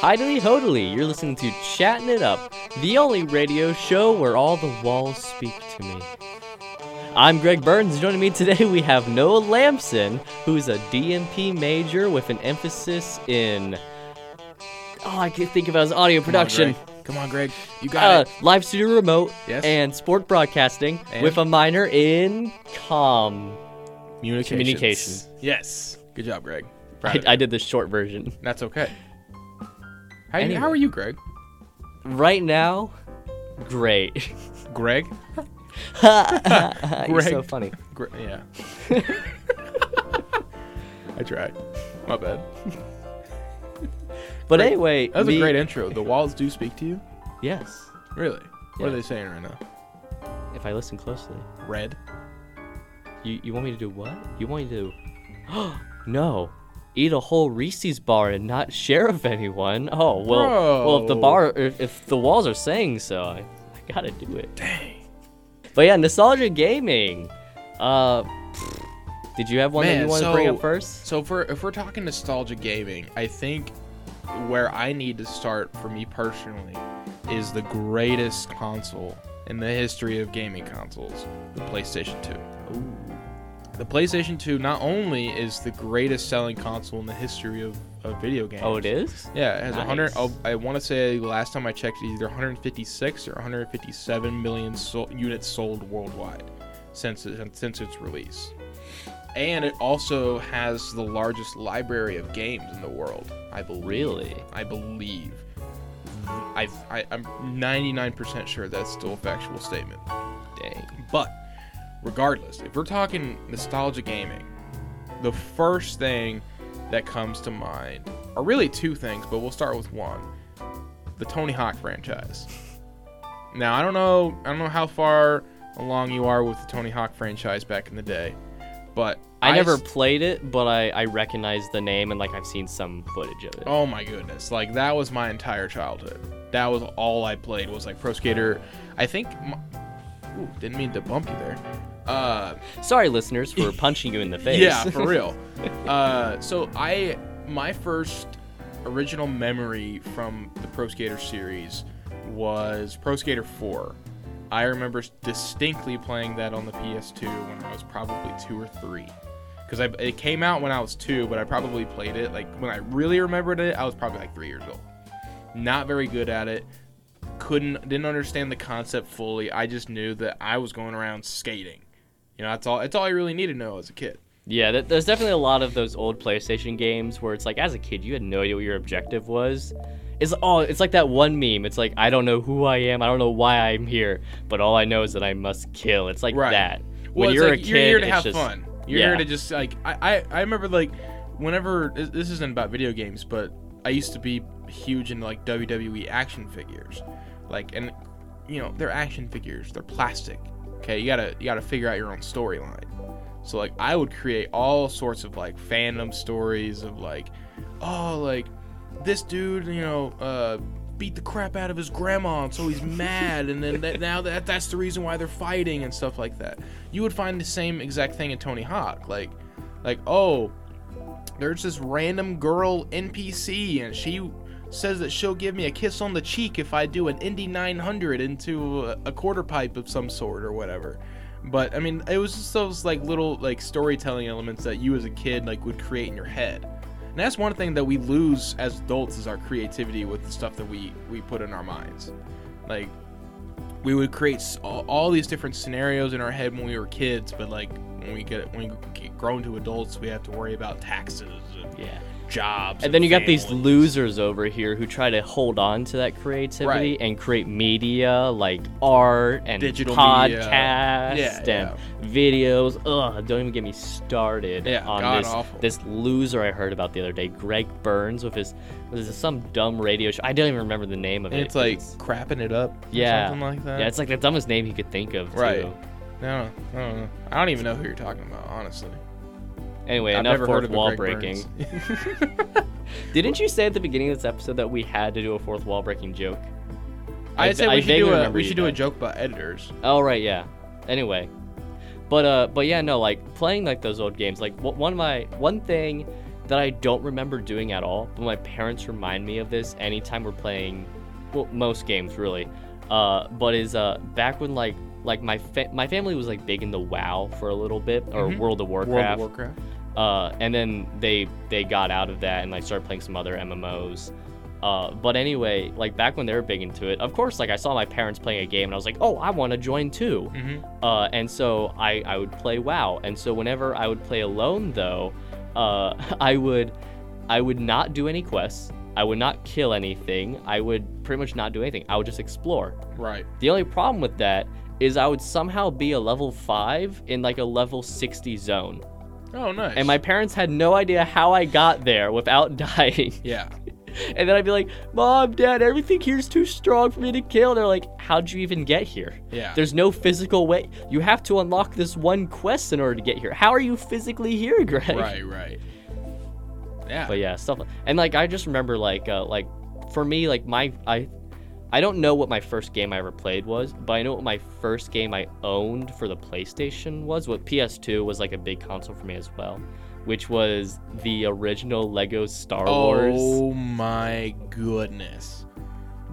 Hidely hodily, you're listening to Chatting It Up, the only radio show where all the walls speak to me. I'm Greg Burns. Joining me today, we have Noah Lamson, who's a DMP major with an emphasis in. Oh, I can't think about his audio production. Come on, Greg. You got Uh, it. live studio remote Yes. and sport broadcasting And? with a minor in com. Communications. communication. Yes. Good job, Greg. I, I did the short version. That's okay. How, Anyway. how are you, Greg? Right now, great. Greg? You're so funny. Gre- yeah. I tried. My bad. But Great. anyway, That was me- a great intro. The walls do speak to you? Yes, Really? What are they saying right now? if I listen closely. Red? You you want me to do what? You want me to? no, eat a whole Reese's bar and not share with anyone. Oh well, well if the bar if, if the walls are saying so, I, I gotta do it. Dang. But yeah, nostalgia gaming. Uh, did you have one that you want to bring up first? So if we're, if we're talking nostalgia gaming, I think where I need to start for me personally is the greatest console in the history of gaming consoles, the PlayStation 2. The PlayStation 2 not only is the greatest selling console in the history of, of video games. Oh, it is. Yeah, it has Nice. 100. oh, I want to say last time I checked, it's either 156 or 157 million sol- units sold worldwide since it, since its release. And it also has the largest library of games in the world. I believe. Really? I believe. I, I I'm 99% sure that's still a factual statement. Dang. But regardless, if we're talking nostalgia gaming, the first thing that comes to mind are really two things, but we'll start with one. The Tony Hawk franchise. Now, I don't know I don't know how far along you are with the Tony Hawk franchise back in the day, but I never s- played it, but I I recognize the name and like I've seen some footage of it. Oh my goodness. Like that was my entire childhood. That was all I played was like Pro Skater. I think my, Ooh, didn't mean to bump you there. Uh Sorry, listeners, for punching you in the face. Yeah, for real. uh, so I my first original memory from the Pro Skater series was Pro Skater 4. I remember distinctly playing that on the PS2 when I was probably two or three. Because it came out when I was two, but I probably played it like when I really remembered it, I was probably like three years old. Not very good at it. Couldn't didn't understand the concept fully. I just knew that I was going around skating. You know, that's all. That's all I really needed to know as a kid. Yeah, th- there's definitely a lot of those old PlayStation games where it's like, as a kid, you had no idea what your objective was. It's oh, it's like that one meme. It's like I don't know who I am, I don't know why I'm here, but all I know is that I must kill. It's like Right. that. Well, when it's you're like, a kid, you're here to it's have just, fun. You're yeah. here to just like I, I I remember like whenever this- this isn't about video games, but I used to be huge into like WWE action figures, like and you know they're action figures, they're plastic. Okay, you gotta you gotta figure out your own storyline. So like I would create all sorts of like fandom stories of like, oh like this dude you know uh beat the crap out of his grandma and so he's mad and then that, now that that's the reason why they're fighting and stuff like that you would find the same exact thing in tony hawk like like oh there's this random girl npc and she says that she'll give me a kiss on the cheek if i do an indy 900 into a, quarter pipe of some sort or whatever but i mean it was just those like little like storytelling elements that you as a kid like would create in your head and that's one thing that we lose as adults is our creativity with the stuff that we we put in our minds. Like we would create all, all these different scenarios in our head when we were kids, but like when we get when we get grown to adults, we have to worry about taxes and Yeah. Jobs. And then you got these families. losers over here who try to hold on to that creativity Right. and create media like art and Digital podcast media. Yeah, and videos. Ugh, don't even get me started Yeah, on this awful. this loser I heard about the other day, Greg Burns with his was it some dumb radio show. I don't even remember the name of And it. it's like crapping it up. Or Yeah. something like that. yeah, it's like the dumbest name he could think of. Right. Too. no, I don't know. I don't even know who you're talking about, honestly. Anyway, I've enough never heard fourth of wall breaking. Didn't you say at the beginning of this episode that we had to do a fourth wall breaking joke? I- I we should do a we should do a joke about editors. Oh right, yeah. Anyway, but uh, but yeah, no, like playing like those old games. Like one of my one thing that I don't remember doing at all, but my parents remind me of this anytime we're playing, well, most games really. Uh, but is uh back when like like my fa- my family was like big in the WoW for a little bit or Mhm. World of Warcraft. World of Warcraft. Uh, and then they they got out of that and like started playing some other MMOs. Uh, but anyway, like back when they were big into it, of course, like I saw my parents playing a game and I was like, oh, I want to join too. Mm-hmm. Uh, and so I, I would play WoW. And so whenever I would play alone, though, uh, I would I would not do any quests. I would not kill anything. I would pretty much not do anything. I would just explore. Right. The only problem with that is I would somehow be a level five in like a level 60 zone. Oh, nice. And my parents had no idea how I got there without dying. Yeah. And then I'd be like, Mom, Dad, everything here's too strong for me to kill. They're like, How'd you even get here? Yeah. There's no physical way. You have to unlock this one quest in order to get here. How are you physically here, Greg? right. Right. Yeah. But yeah, stuff. And like I just remember like uh, like for me like my I I don't know what my first game I ever played was, but I know what my first game I owned for the PlayStation was. What PS2 was like a big console for me as well, which was the original Lego Star Wars. Oh my goodness.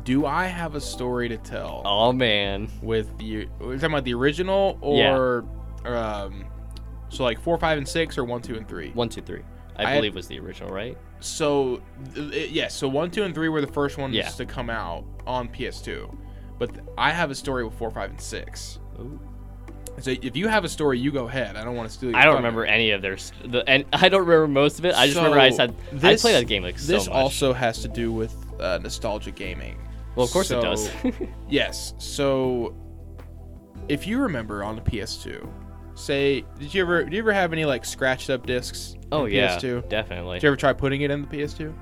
Do I have a story to tell Oh man. with you We're talking about the original Yeah. or, um, so like four, five, and six, or one, two, and three. One, two, three. I, I had- believe was the original, right? So, it- yes. so one, two, and three were the first ones Yeah. to come out on PS2, but th- I have a story with four, five, and six. Ooh. So if you have a story, you go ahead. I don't want to steal. Your I don't remember any of their s- the and I don't remember most of it. I just remember I So, said I played that game like so This much. also has to do with uh, nostalgia gaming. well, of course it does. Yes. So, if you remember on the PS2, say, did you ever, do you ever have any like scratched up discs? Oh yeah, PS2. definitely. Did you ever try putting it in the PS2?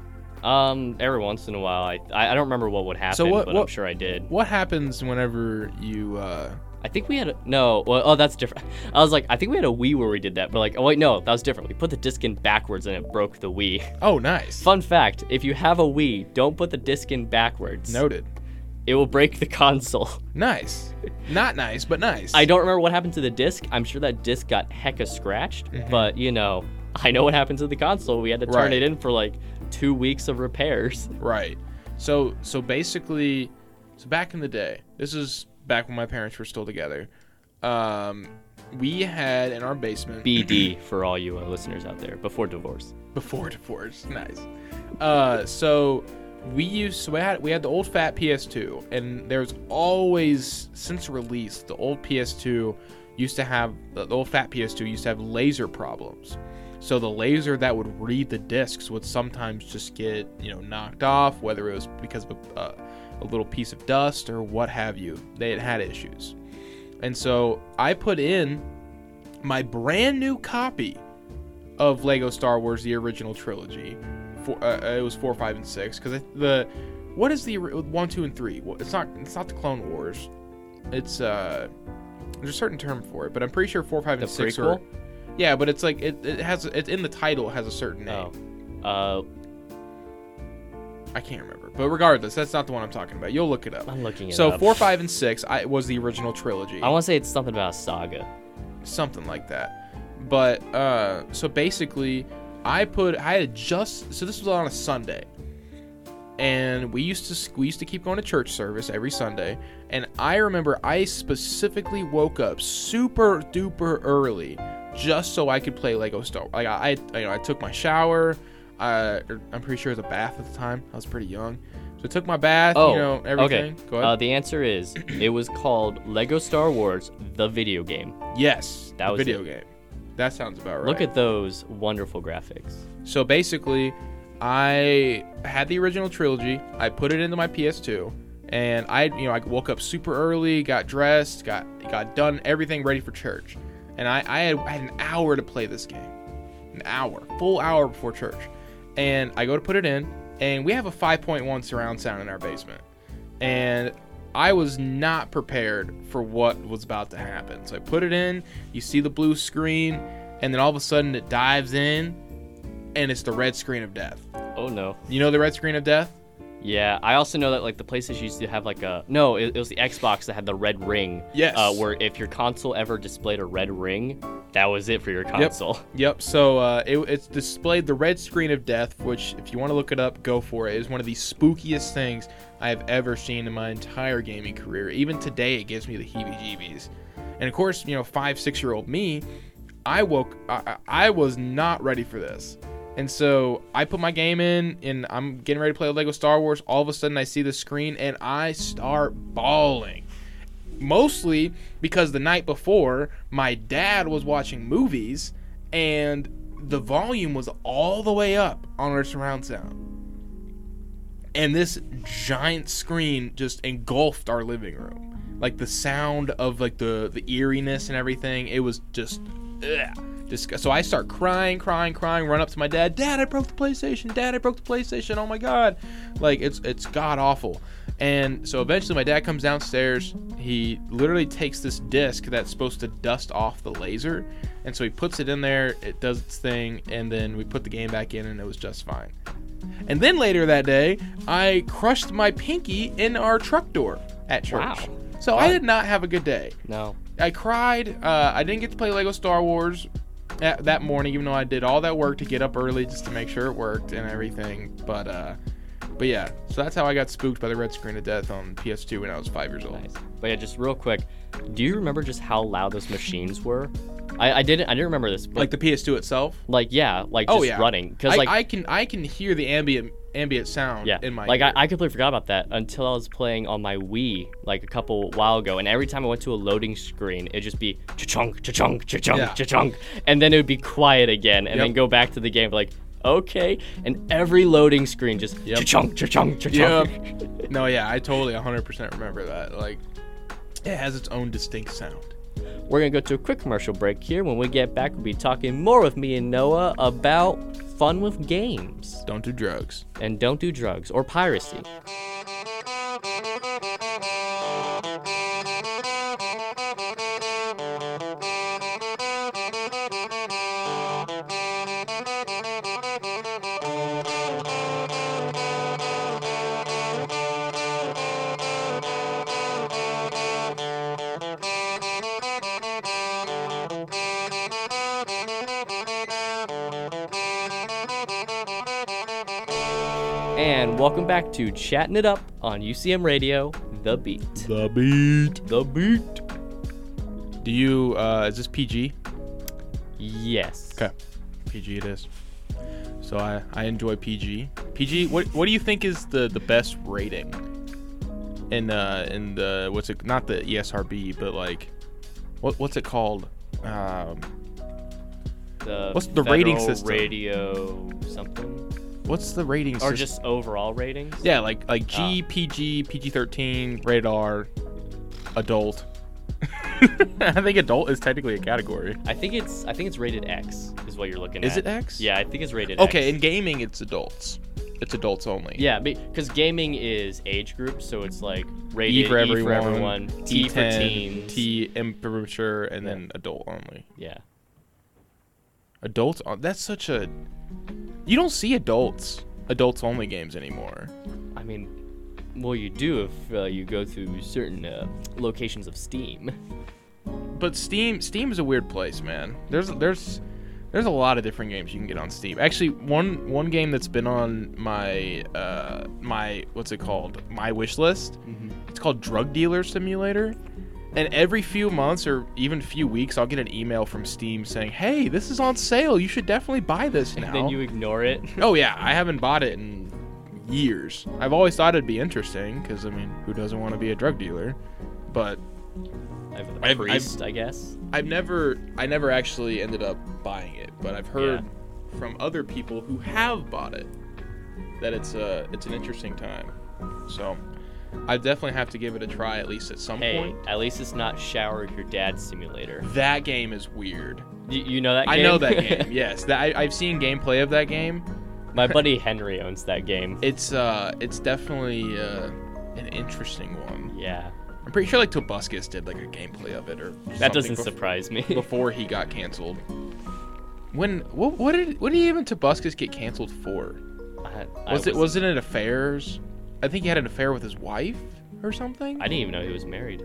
Um, every once in a while, I I, don't remember what would happen, so what- but I'm sure I did. What happens whenever you? uh I think we had a, no. Well, oh, that's different. I was like, I think we had a Wii where we did that, but like, oh wait, no, that was different. We put the disc in backwards and it broke the Wii. Oh, nice. Fun fact: if you have a Wii, don't put the disc in backwards. Noted. It will break the console. Nice. Not nice, but nice. I don't remember what happened to the disc. I'm sure that disc got hecka scratched, Mhm. but you know, I know what happened to the console. We had to turn Right. it in for like two weeks of repairs. Right. So so basically, so back in the day, this is back when my parents were still together. Um, we had in our basement BD for all you uh, listeners out there before divorce. before divorce. Nice. Uh, so we used so we had we had the old fat PS2, and there's always since release the old PS2 used to have the old fat PS2 used to have laser problems. So the laser that would read the discs would sometimes just get you know knocked off, whether it was because of a, uh, a little piece of dust or what have you. They had had issues, and so I put in my brand new copy of Lego Star Wars: The Original Trilogy. For, uh, it was four, five, and six because the what is the one, two, and three? Well, it's not it's not the Clone Wars. It's uh there's a certain term for it, but I'm pretty sure four, five, The and six are. Yeah, but it's like it, it has it's in the title it has a certain name. Oh, uh, I can't remember, but regardless, that's not the one I'm talking about. You'll look it up. I'm looking it So up. four, five, and six I, was the original trilogy. I want to say it's something about a saga. something like that. But uh, so basically, I put I had just so this was on a Sunday, and we used to we used to keep going to church service every Sunday, and I remember I specifically woke up super duper early just so I could play Lego Star. Like I, I you know I took my shower. Uh, I'm pretty sure it was a bath at the time. I was pretty young, so I took my bath. Oh, you know everything. okay. Go ahead. Uh, the answer is it was called Lego Star Wars: The Video Game. yes, that the was video game. That sounds about right. Look at those wonderful graphics. So basically, I had the original trilogy. I put it into my PS2, and I, you know, I woke up super early, got dressed, got got done everything ready for church, and I, I had, I had an hour to play this game, an hour, full hour before church, and I go to put it in, and we have a 5.1 surround sound in our basement, and I was not prepared for what was about to happen. So I put it in, you see the blue screen, and then all of a sudden it dives in, and it's the red screen of death. Oh no. You know the red screen of death? Yeah, I also know that like the PlayStation used to have like a no, it, it was the Xbox that had the red ring. Yes. Uh, where if your console ever displayed a red ring, that was it for your console. Yep. So uh, it, it's displayed the red screen of death, which, if you want to look it up, go for it. It is one of the spookiest things I have ever seen in my entire gaming career. Even today, it gives me the heebie-jeebies. And of course, you know, five, six-year-old me, I woke. I, I was not ready for this. And so I put my game in, and I'm getting ready to play Lego Star Wars. All of a sudden, I see the screen, and I start bawling. Mostly because the night before my dad was watching movies and the volume was all the way up on our surround sound. And this giant screen just engulfed our living room. Like the sound of like the the eeriness and everything it was just ugh, disgust- so i start crying crying crying run up to my dad dad i broke the playstation dad i broke the playstation oh my god like it's it's god awful and so eventually my dad comes downstairs. He literally takes this disc that's supposed to dust off the laser. And so he puts it in there, it does its thing, and then we put the game back in and it was just fine. And then later that day, I crushed my pinky in our truck door at church. Wow. So I did not have a good day. No. I cried. Uh, I didn't get to play Lego Star Wars that, that morning, even though I did all that work to get up early just to make sure it worked and everything. But uh, but yeah, so that's how I got spooked by the red screen of death on PS2 when I was five years old. Nice. But yeah, just real quick, do you remember just how loud those machines were? I, I didn't I didn't remember this. But Like the PS2 itself. like yeah, like oh, just Oh, yeah. running because like I can I can hear the ambient ambient sound yeah, in my like I. I completely forgot about that until I was playing on my Wii like a couple while ago, and every time I went to a loading screen, it'd just be cha-chunk, cha-chunk, cha-chunk, Yeah. cha-chunk, and then it would be quiet again, and then go back to the game like okay, and every loading screen just Yep. cha-chunk, cha-chunk, cha-chunk. Yep. no, yeah, I totally 100% remember that. Like, it has its own distinct sound. We're gonna go to a quick commercial break here. When we get back, we'll be talking more with me and Noah about fun with games Don't do drugs. and don't do drugs or piracy. And welcome back to Chatting It Up on UCM Radio, The Beat. The beat. The Beat. Do you, uh, is this PG? Yes. Okay. PG it is. So I, I enjoy PG. PG, what what do you think is the, the best rating? In uh in the what's it not the ESRB, but like what what's it called? Um The What's the rating system? Radio something, what's the ratings? or just overall ratings? Yeah, like like. G, oh. PG, PG thirteen, rated R, adult. I think adult is technically a category. I think it's I think it's rated X is what you're looking Is at. Is it X? Yeah, I think it's rated X. Okay, X. in gaming it's adults. It's adults only. Yeah, because gaming is age group, so it's like rated E for everyone, T for T10, teens. T immature, and then adult only. Yeah. Adults. on- That's such a. You don't see adults adults only games anymore. I mean, well, you do if uh, you go through certain uh, locations of Steam. But Steam Steam is a weird place, man. There's there's there's a lot of different games you can get on Steam. Actually, one one game that's been on my uh my what's it called? My wish list. It's called Drug Dealer Simulator. And every few months or even few weeks, I'll get an email from Steam saying, "Hey, this is on sale. You should definitely buy this now." And then you ignore it. Oh yeah, I haven't bought it in years. I've always thought it'd be interesting because I mean, who doesn't want to be a drug dealer? But I've, I've- I've- I guess. I've never, I never actually ended up buying it. But I've heard from other people who have bought it that it's a, it's an interesting time. So I definitely have to give it a try at least at some Hey, point. at least it's not shower your dad simulator. That game is weird. You, you know that game? I know that game. Yes, that I, I've seen gameplay of that game. My buddy Henry owns that game. It's uh, it's definitely uh, an interesting one. Yeah. I'm pretty sure like Tobuscus did like a gameplay of it or That doesn't bef- surprise me. before he got canceled. When what what did what did even Tobuscus get canceled for? I, I Was it wasn't it affairs? I think he had an affair with his wife or something. I didn't even know he was married.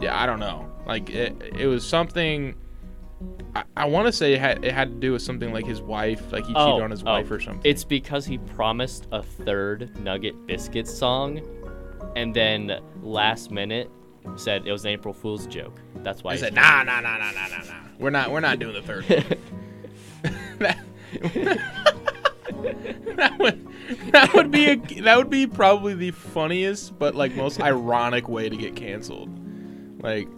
yeah, I don't know. Like it it was something I, I want to say it had, it had to do with something like his wife, like he Oh, cheated on his oh, wife or something. It's because he promised a third Nugget Biscuit song, and then last minute said it was an April Fool's joke. That's why. I he's- said, nah, nah, nah, nah, nah, nah, nah. We're not, we're not doing the third. one." that, that would, that would be a, that would be probably the funniest, but like most ironic way to get canceled. Like,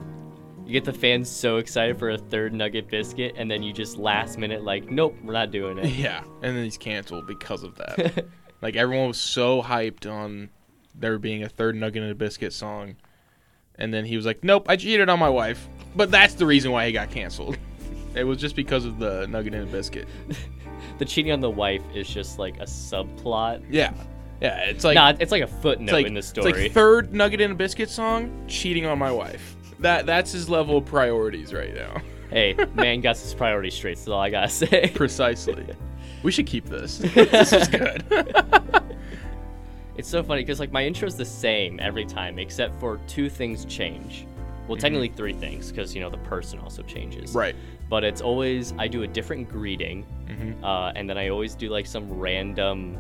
You get the fans so excited for a third Nugget Biscuit, and then you just last minute like, nope, we're not doing it. yeah, and then he's canceled because of that. like everyone was so hyped on there being a third Nugget and a Biscuit song, and then he was like, "Nope, I cheated on my wife." But that's the reason why he got canceled. It was just because of the Nugget and a Biscuit. The cheating on the wife is just like a subplot. Yeah, yeah, it's like nah, it's like a footnote like, in the it's story. like third Nugget in a Biscuit song, cheating on my wife. That that's his level of priorities right now. hey, man got his priorities straight. That's all I gotta say. Precisely. we should keep this. this is good. It's so funny because like my intro is the same every time, except for two things change. Well, Mm-hmm. technically three things because you know the person also changes. right. But it's always I do a different greeting, Mhm. uh, and then I always do like some random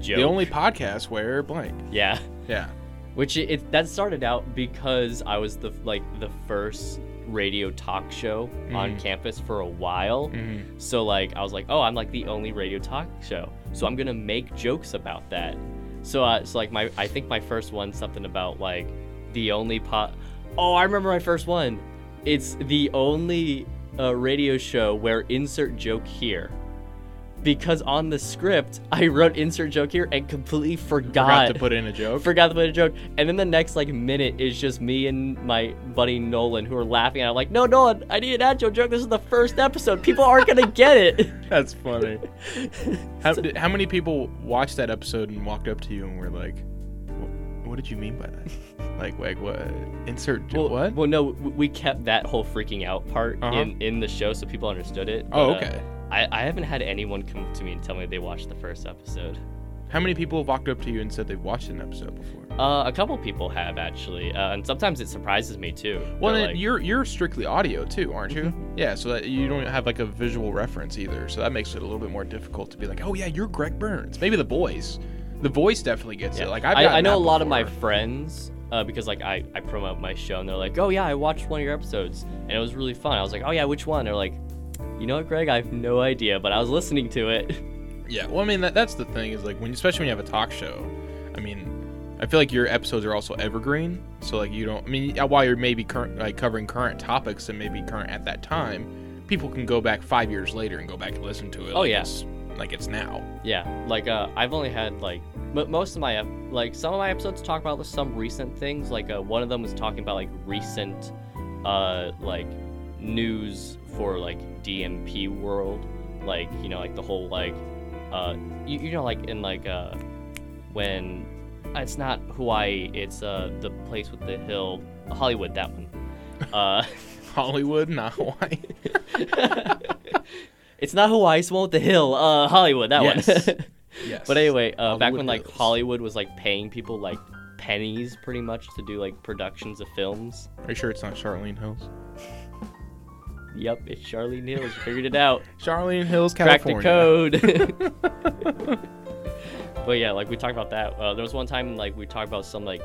joke. The only podcast where blank. yeah, Yeah. which it, it that started out because I was the like the first radio talk show on Mhm. campus for a while. Mhm. So like I was like, oh, I'm like the only radio talk show, so I'm gonna make jokes about that. So uh, so like my I think my first one something about like the only pot. Oh, I remember my first one. It's the only uh, radio show where insert joke here. Because on the script, I wrote insert joke here and completely Forgot to put in a joke. Forgot to put in a joke. And then the next like minute is just me and my buddy Nolan who are laughing. And I'm like, no, Nolan, I need an actual joke. This is the first episode. People aren't gonna get it. That's funny. How, did, how many people watched that episode and walked up to you and were like, "Wh- "What did you mean by that? like, like what? Insert well, what? Well, no, we kept that whole freaking out part Uh-huh. in in the show so people understood it. oh, but, uh, okay. I, I haven't had anyone come to me and tell me they watched the first episode. How many people have walked up to you and said they've watched an episode before? Uh, a couple people have actually, uh, and sometimes it surprises me too. Well, like, you're you're strictly audio too, aren't you? Mm-hmm. Yeah, so that you don't have like a visual reference either. So that makes it a little bit more difficult to be like, oh yeah, you're Greg Burns. Maybe the voice, the voice definitely gets Yeah. it. Like I've I, I know a lot of my friends uh, because like I, I promote my show and they're like, oh yeah, I watched one of your episodes and it was really fun. I was like, oh yeah, which one? They're like, you know what, Greg? I have no idea, but I was listening to it. Yeah, well, I mean that, that's the thing is like when especially when you have a talk show. I mean, I feel like your episodes are also evergreen. So like you don't. I mean, while you're maybe current like covering current topics and maybe current at that time, people can go back five years later and go back and listen to it. Oh, like yeah. Like it's now. yeah, like uh, I've only had like m- most of my ep- like some of my episodes talk about some recent things. Like uh, one of them was talking about like recent uh like news for like DMP world, like you know like the whole like uh you, you know like in like uh when uh, it's not Hawaii, it's uh the place with the hill, Hollywood that one. Uh Hollywood, not Hawaii. it's not Hawaii, it's the one with the hill, uh Hollywood that Yes. one. yes. But anyway, uh, back when like Hills. Hollywood was like paying people like pennies pretty much to do like productions of films. Are you sure it's not Charlene Hills? Yep, it's Charlene Hills. You figured it out. Charlene Hills, Crack the California. code. but yeah, like we talked about that. Uh, there was one time like we talked about some like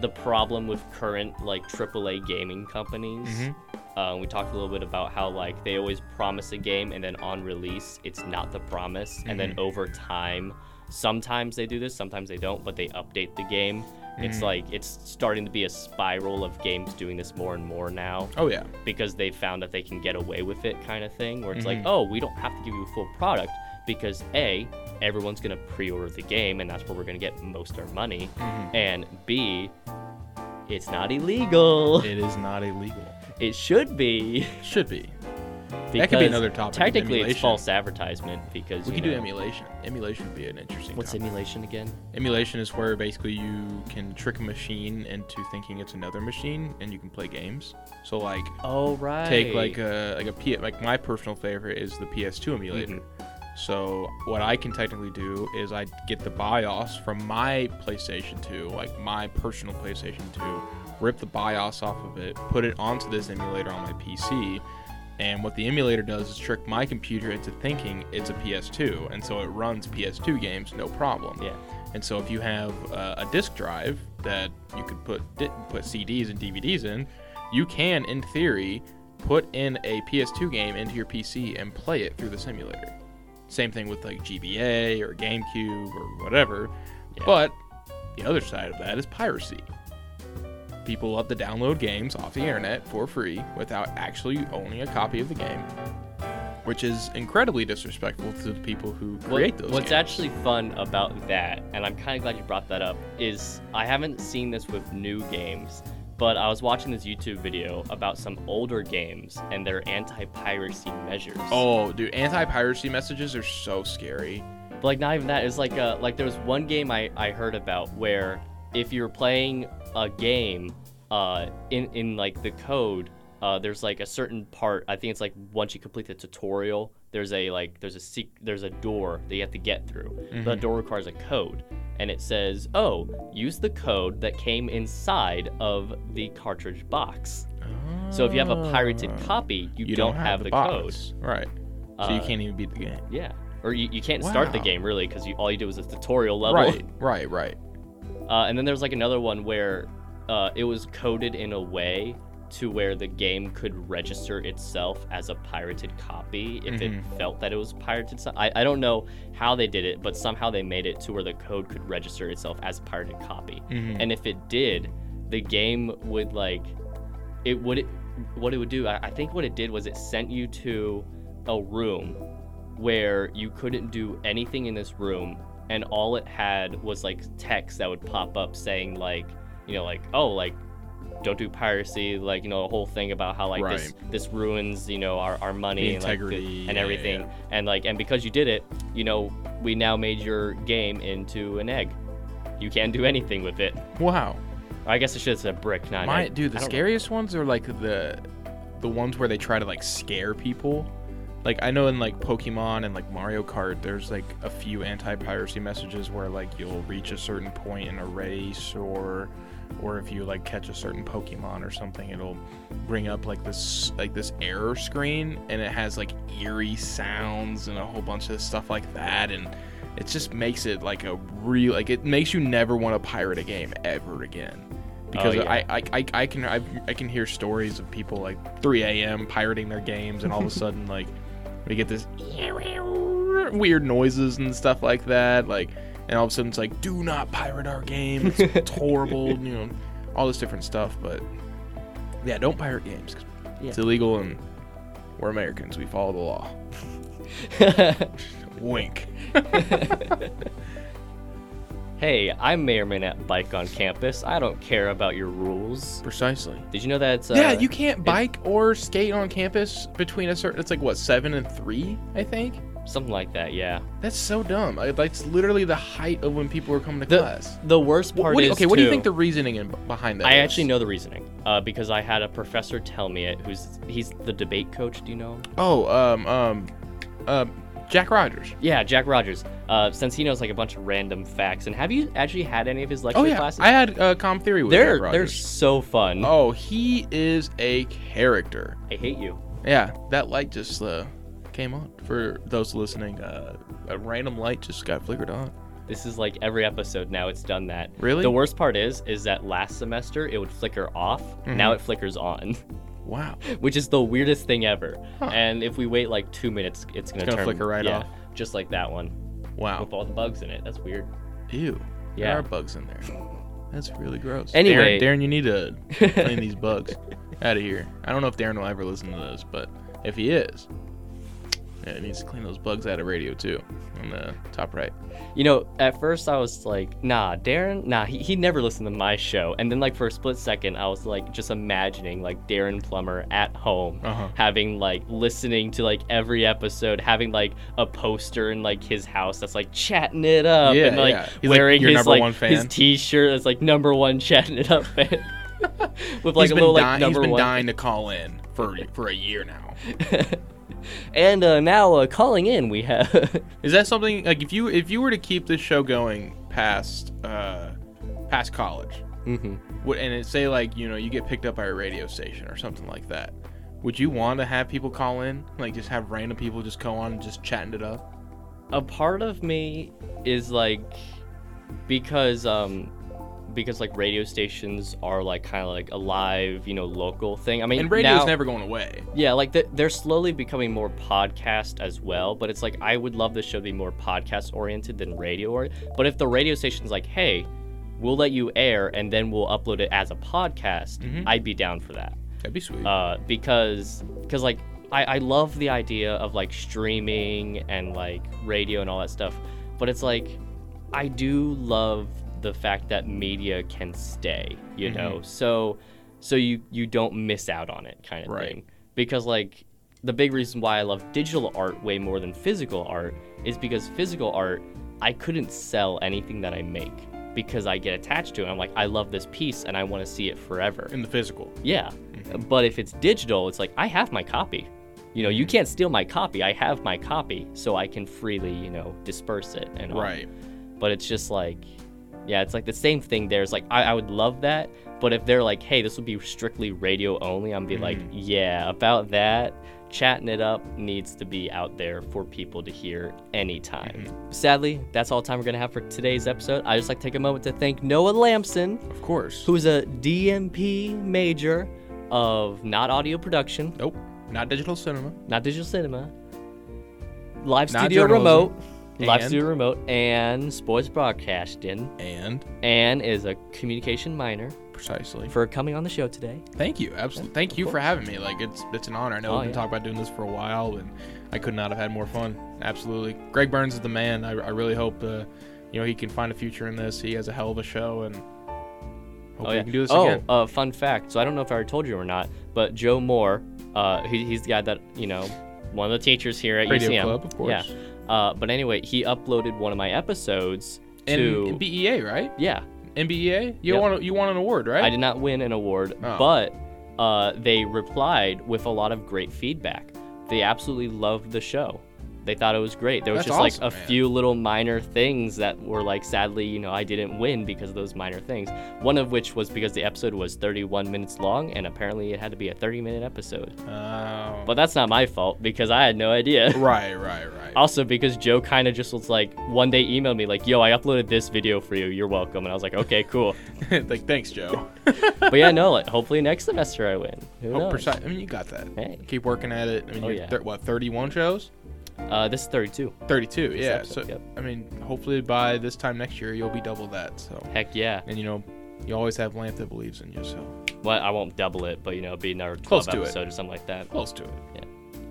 the problem with current like AAA gaming companies. Mhm. Uh, we talked a little bit about how like they always promise a game and then on release it's not the promise, and then Mhm. over time, sometimes they do this, sometimes they don't, but they update the game. It's Mhm. like it's starting to be a spiral of games doing this more and more now Oh yeah. because they found that they can get away with it kind of thing where it's like Mhm. oh we don't have to give you a full product because a everyone's going to pre-order the game and that's where we're going to get most of our money Mhm. and b it's not illegal It is not illegal. It should be Should be. That could be another topic. technically it's false advertisement because We you could do emulation. Emulation would be an interesting. what's topic. emulation again Emulation is where basically you can trick a machine into thinking it's another machine, and you can play games. So like, oh right take like a like a P like my personal favorite is the PS2 emulator. Mm-hmm. So what I can technically do is I get the BIOS from my PlayStation 2, like my personal PlayStation 2, rip the BIOS off of it, put it onto this emulator on my PC, And what the emulator does is trick my computer into thinking it's a PS2, and so it runs PS2 games no problem. Yeah. And so if you have uh, a disk drive that you could put di- put CDs and DVDs in, you can, in theory, put in a PS2 game into your PC and play it through the simulator. Same thing with like GBA or GameCube or whatever. Yeah. But the other side of that is piracy. People love to download games off the internet for free without actually owning a copy of the game, which is incredibly disrespectful to the people who What- create those What's games. actually fun about that, and I'm kind of glad you brought that up, is I haven't seen this with new games, but I was watching this YouTube video about some older games and their anti-piracy measures. Oh, dude, anti-piracy messages are so scary. But like not even that. It's like uh like there was one game I I heard about where if you're playing a game uh in in like the code uh there's like a certain part I think it's like once you complete the tutorial there's a like there's a sec- there's a door that you have to get through. The door requires a code and it says, "Oh, use the code that came inside of the cartridge box." So if you have a pirated Ah. copy, you, you don't, have, the, code. Right. So you Uh, can't even beat the game. Yeah. Or you, you can't start the game really because all you do was a tutorial level. Right, right, right. Uh, and then there's like another one where uh, it was coded in a way to where the game could register itself as a pirated copy if it Mhm. felt that it was pirated. I, I don't know how they did it, but somehow they made it to where the code could register itself as a pirated copy. Mhm. And if it did, the game would like it would what it would do. I, I think what it did was it sent you to a room where you couldn't do anything in this room and all it had was like text that would pop up saying like you know like oh like don't do piracy like you know a whole thing about how like this this ruins you know our, our money and, like, the- and everything yeah. and like and because you did it you know we now made your game into an egg you can't do anything with it Wow. I guess it should have said brick, not My egg. dude, the I don't know. scariest ones are like the the ones where they try to like scare people. Like I know in like Pokemon and like Mario Kart, there's like a few anti-piracy messages where like you'll reach a certain point in a race or or if you like catch a certain Pokemon or something, it'll bring up like this like this error screen and it has like eerie sounds and a whole bunch of stuff like that and it just makes it like a real like it makes you never want to pirate a game ever again because Oh, yeah. I, I, I, I can I, I can hear stories of people like 3 a.m. pirating their games and all of a sudden like we get this weird noises and stuff like that like and all of a sudden it's like do not pirate our game. It's, it's horrible you know all this different stuff but yeah don't pirate games 'cause it's Yeah. illegal and we're Americans. We follow the law. Wink hey, I may or may not bike on campus. I don't care about your rules. precisely Did you know that? It's, uh, yeah you can't bike or skate on campus between a certain it's like what seven and three I think something like that. Yeah. That's so dumb. I, that's literally the height of when people were coming to The class. the worst part what is okay, what do you think the reasoning in, behind that I is? actually know the reasoning uh, because I had a professor tell me it. Who's he's the debate coach? Do you know him? Oh, um, um, um, Jack Rogers. Yeah, Jack Rogers. Uh, since he knows like a bunch of random facts, and have you actually had any of his lecture Oh yeah, classes? I had uh, Com Theory with they're Jack they're so fun. Oh, he is a character. I hate you. Yeah, that light just uh, came on. For those listening, uh, a random light just got flickered on. This is like every episode now. It's done that. Really? The worst part is, is that last semester it would flicker off. Now it flickers on, Wow. which is the weirdest thing ever. Huh. And if we wait like two minutes, it's gonna, gonna turn flicker right yeah, off? just like that one Wow. with all the bugs in it. That's weird. Ew. Yeah. There are bugs in there. That's really gross. Anyway. Darren, Darren, you need to clean these bugs out of here. I don't know if Darren will ever listen to this, but if he is, he needs to clean those bugs out of radio too on the top right. You know, at first I was like, nah, Darren, nah, he, he never listened to my show. And then, like, for a split second, I was like, just imagining, like, Darren Plummer at home, Uh-huh. having, like, listening to, like, every episode, having, like, a poster in, like, his house that's, like, chatting it up. Yeah, and, like, yeah. He's, like, wearing your his, like, one fan. his t shirt that's, like, number one chatting it up fan. With, like, he's a been, little, like, dying, he's number been one. dying to call in for for a year now. and uh, now, uh, calling in, we have. Is that something like if you if you were to keep this show going past uh past college, mm-hmm. would and it say like you know you get picked up by a radio station or something like that, Would you want to have people call in, like just have random people just go on and just chatting it up? a part of me is like because um because like radio stations are like kind of like a live you know local thing i mean And radio's now- never going away. yeah like the, they're slowly becoming more podcast as well but it's like i would love the show to be more podcast oriented than radio oriented but if the radio station's like hey we'll let you air and then we'll upload it as a podcast Mhm. i'd be down for that That'd be sweet. uh, because because like I, I love the idea of like streaming and like radio and all that stuff but it's like i do love the fact that media can stay you Mhm. know so so you you don't miss out on it kind of Right. thing because like the big reason why i love digital art way more than physical art is because physical art i couldn't sell anything that i make because i get attached to it i'm like i love this piece and i want to see it forever in the physical. yeah. Mhm. But if it's digital, it's like I have my copy. You know, you can't steal my copy. I have my copy, so I can freely, you know, disperse it and all. Right. But it's just like, yeah, it's like the same thing. There's like, I, I would love that, but if they're like, hey, this would be strictly radio only, I'm be like, Mhm. yeah, about that. Chatting it up needs to be out there for people to hear anytime. Mm-hmm. Sadly, that's all the time we're gonna have for today's episode. I just like to take a moment to thank Noah Lamson Of course. who's a DMP major of not audio production, Nope. Not digital cinema. not digital cinema, live Not studio journalism, remote, live studio remote, and sports broadcasting, And and is a communication minor precisely. for coming on the show today. Thank you. Absolutely. Thank of you for having me. Like it's it's an honor. I know Oh, we've been yeah. talking about doing this for a while, and I could not have had more fun. Absolutely. Greg Burns is the man. I, I really hope uh, you know he can find a future in this. He has a hell of a show, and hope oh we yeah. can do this oh, again. uh, fun fact. So I don't know if I already told you or not, but Joe Moore, uh, he, he's the guy that you know, one of the teachers here at Radio UCM. Club, of course. Yeah. Uh, but anyway, he uploaded one of my episodes to BEA, right? yeah. NBEA. You Yep. won you won an award, right? I did not win an award, Oh. but uh, they replied with a lot of great feedback. They absolutely loved the show. They thought it was great. There was That's just like a man. few little minor things that were like, sadly, you know, I didn't win because of those minor things. One of which was because the episode was 31 minutes long, and apparently it had to be a 30 minute episode. Oh. But that's not my fault because I had no idea. right, right, right. Also, because Joe kind of just was like, one day emailed me, like, yo, I uploaded this video for you. You're welcome. And I was like, okay, cool. like thanks, Joe. but yeah, no, like, hopefully next semester I win. Who Oh, knows? precise. I mean, you got that. Hey. Keep working at it. I mean, Oh, yeah. thir- what 31 shows? Uh, this is 32. 32. Yeah. episode, So yep. I mean, hopefully by this time next year you'll be double that. So Heck yeah. and you know, you always have Lamp that believes in you. So Well, I won't double it, but you know, be another 12 Close to it. episode or something like that. close to it.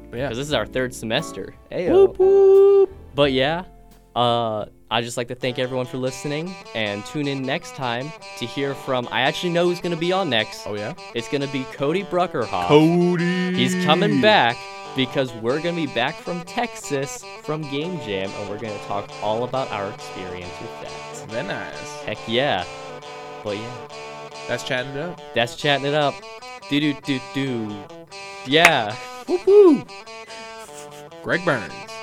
Yeah. But yeah. Because this is our third semester. Ayo. Whoop, whoop. But yeah, uh, I just like to thank everyone for listening and tune in next time to hear from. I actually know who's gonna be on next. Oh yeah. It's gonna be Cody Bruckerhoff. Cody. He's coming back because we're gonna be back from Texas from Game Jam, and we're gonna talk all about our experience with that. Very nice. Heck yeah. But yeah, That's chatting it up. that's chatting it up. Do do do do. Yeah. Whoop whoop. Greg Burns.